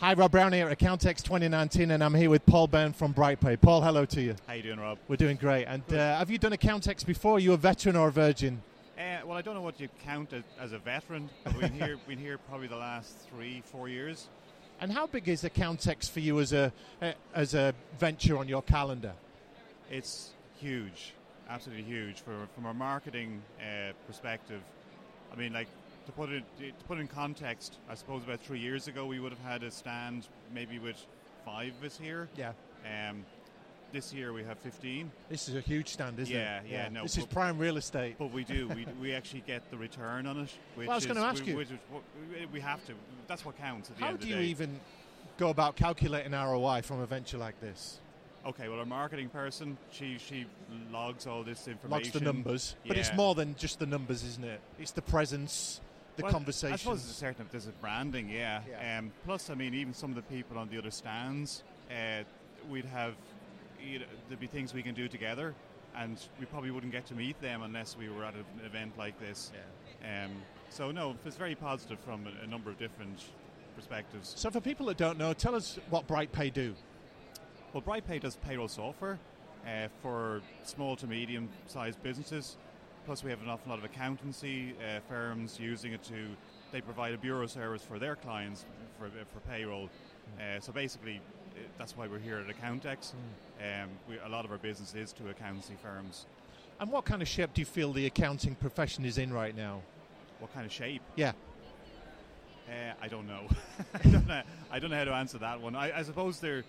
Hi, Rob Brown here at Accountex 2019, and I'm here with Paul Byrne from BrightPay. Paul, hello to you. How you doing, Rob? We're doing great. And uh, have you done Accountex before? Are you a veteran or a virgin? Uh, well, I don't know what you count as, as a veteran, but we've been here, been here probably the last three, four years. And how big is Accountex for you as a uh, as a venture on your calendar? It's huge, absolutely huge. For, from a marketing uh, perspective, I mean, like to put it to put it in context, I suppose about three years ago we would have had a stand maybe with five of us here. Yeah. Um, this year we have 15. This is a huge stand, isn't Yeah, it? yeah, yeah. no, This is prime real estate. But we do. we, we actually get the return on it. Which Well, I was gonna ask we- you. which we- have to. That's what counts at the How end of do you even go about calculating ROI from a venture like this? Okay, well, our marketing person, she she logs all this information. Logs the numbers, but it's more than just the numbers, isn't it? It's the presence, the Well, conversation. I suppose there's a certain there's a branding, yeah. Yeah. Um, plus, I mean, even some of the people on the other stands, uh, we'd have you know, there'd be things we can do together, and we probably wouldn't get to meet them unless we were at an event like this. Um, so no, it's very positive from a, a number of different perspectives. So, for people that don't know, tell us what BrightPay do. Well, BrightPay does payroll software uh, for small to medium sized businesses. Plus, we have an awful lot of accountancy uh, firms using it to. They provide a bureau service for their clients for, for payroll. Uh, so basically, uh, that's why we're here at Accountex. Um, we, a lot of our business is to accountancy firms. And what kind of shape do you feel the accounting profession is in right now? What kind of shape? Yeah. Uh, I don't know. I, don't know. I don't know how to answer that one. I, I suppose there,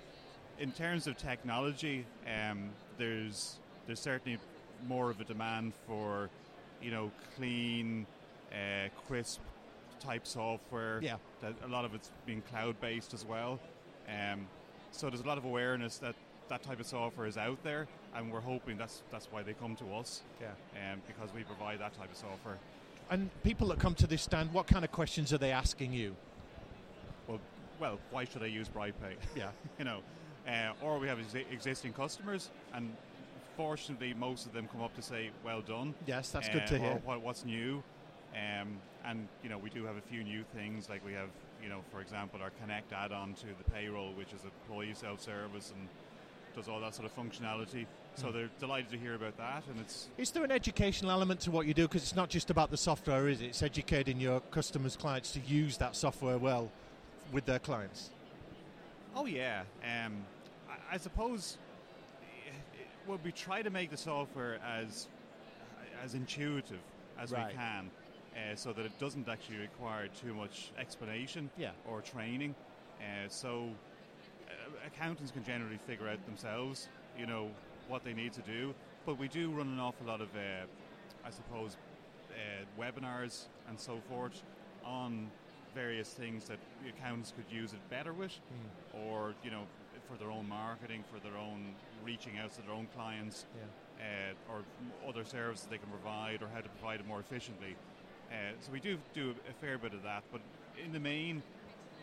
in terms of technology, um, there's there's certainly more of a demand for, you know, clean, uh, crisp type software. Yeah. That a lot of it's being cloud based as well. Um, so there's a lot of awareness that that type of software is out there, and we're hoping that's that's why they come to us. Yeah. Um, because we provide that type of software. And people that come to this stand, what kind of questions are they asking you? Well, well, why should I use BrightPay? Yeah. you know, uh, or we have exi- existing customers, and fortunately, most of them come up to say, "Well done." Yes, that's good to hear. What, what's new? Um, and you know, we do have a few new things, like we have, you know, for example, our Connect add-on to the payroll, which is employee self-service and does all that sort of functionality. So Mm. they're delighted to hear about that, and it's Is there an educational element to what you do? Because it's not just about the software, is it? It's educating your customers, clients to use that software well with their clients. Oh yeah, um, I, I suppose well, we try to make the software as as intuitive as Right. we can, uh, so that it doesn't actually require too much explanation Yeah. or training. Uh, so uh, accountants can generally figure out themselves, you know, what they need to do. But we do run an awful lot of, uh, I suppose, uh, webinars and so forth on various things that accountants could use it better with, or you know, for their own marketing, for their own reaching out to their own clients, uh, or other services they can provide, or how to provide it more efficiently. Uh, so we do do a fair bit of that, but in the main,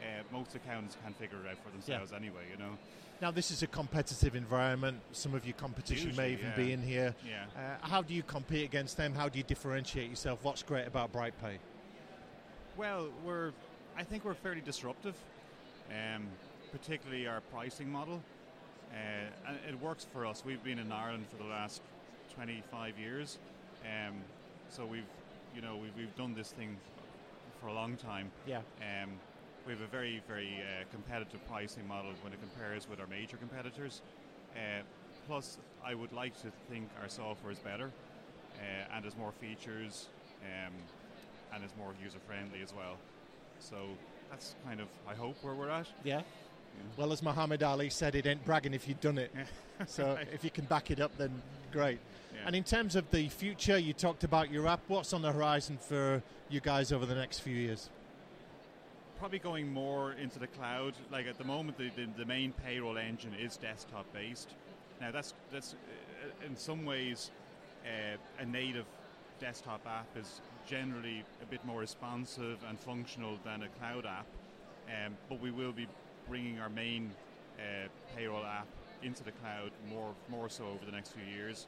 uh, most accountants can figure it out for themselves anyway. You know. Now, this is a competitive environment. Some of your competition may even yeah. be in here. Yeah. Uh, how do you compete against them? How do you differentiate yourself? What's great about BrightPay? Well, we're I think we're fairly disruptive, um, particularly our pricing model, uh, and it works for us. We've been in Ireland for the last 25 years, um, so we've you know we've, we've done this thing for a long time. Yeah. Um, we have a very very uh, competitive pricing model when it compares with our major competitors. Uh, plus, I would like to think our software is better uh, and has more features. Um, and is more user friendly as well. So that's kind of, I hope, where we're at. Yeah. Well, as Muhammad Ali said, it ain't bragging if you've done it. so Right. if you can back it up, then great. Yeah. And in terms of the future, you talked about your app. What's on the horizon for you guys over the next few years? Probably going more into the cloud. Like at the moment, the, the, the main payroll engine is desktop based. Now that's that's uh, in some ways uh, a native desktop app is generally a bit more responsive and functional than a cloud app. Um, but we will be bringing our main uh, payroll app into the cloud more more so over the next few years.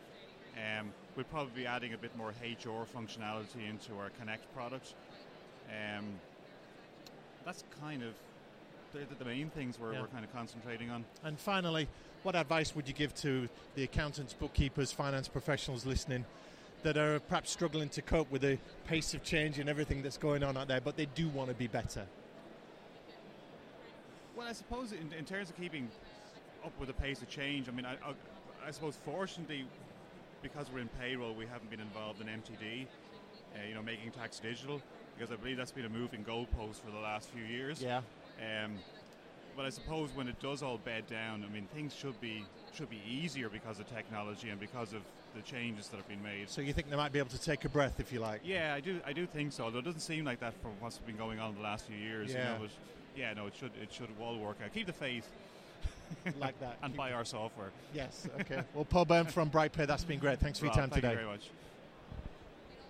Um, we'll probably be adding a bit more HR functionality into our Connect product. Um, that's kind of they're the main things we're, Yeah. we're kind of concentrating on. And finally, what advice would you give to the accountants, bookkeepers, finance professionals listening that are perhaps struggling to cope with the pace of change and everything that's going on out there, but they do want to be better? Well, I suppose in, in terms of keeping up with the pace of change, I mean, I, I, I suppose fortunately, because we're in payroll, we haven't been involved in MTD, uh, you know, making tax digital, because I believe that's been a moving goalpost for the last few years. Yeah. Um, but I suppose when it does all bed down, I mean, things should be should be easier because of technology and because of the changes that have been made. So you think they might be able to take a breath, if you like? Yeah, I do. I do think so. Although it doesn't seem like that from what's been going on in the last few years. Yeah. You know, but yeah, no, it should. It should all work out. Keep the faith. Like that. and Keep- buy our software. Yes. Okay. well, Paul Byrne from Brightpay, that's been great. Thanks for your time thank today. you very much.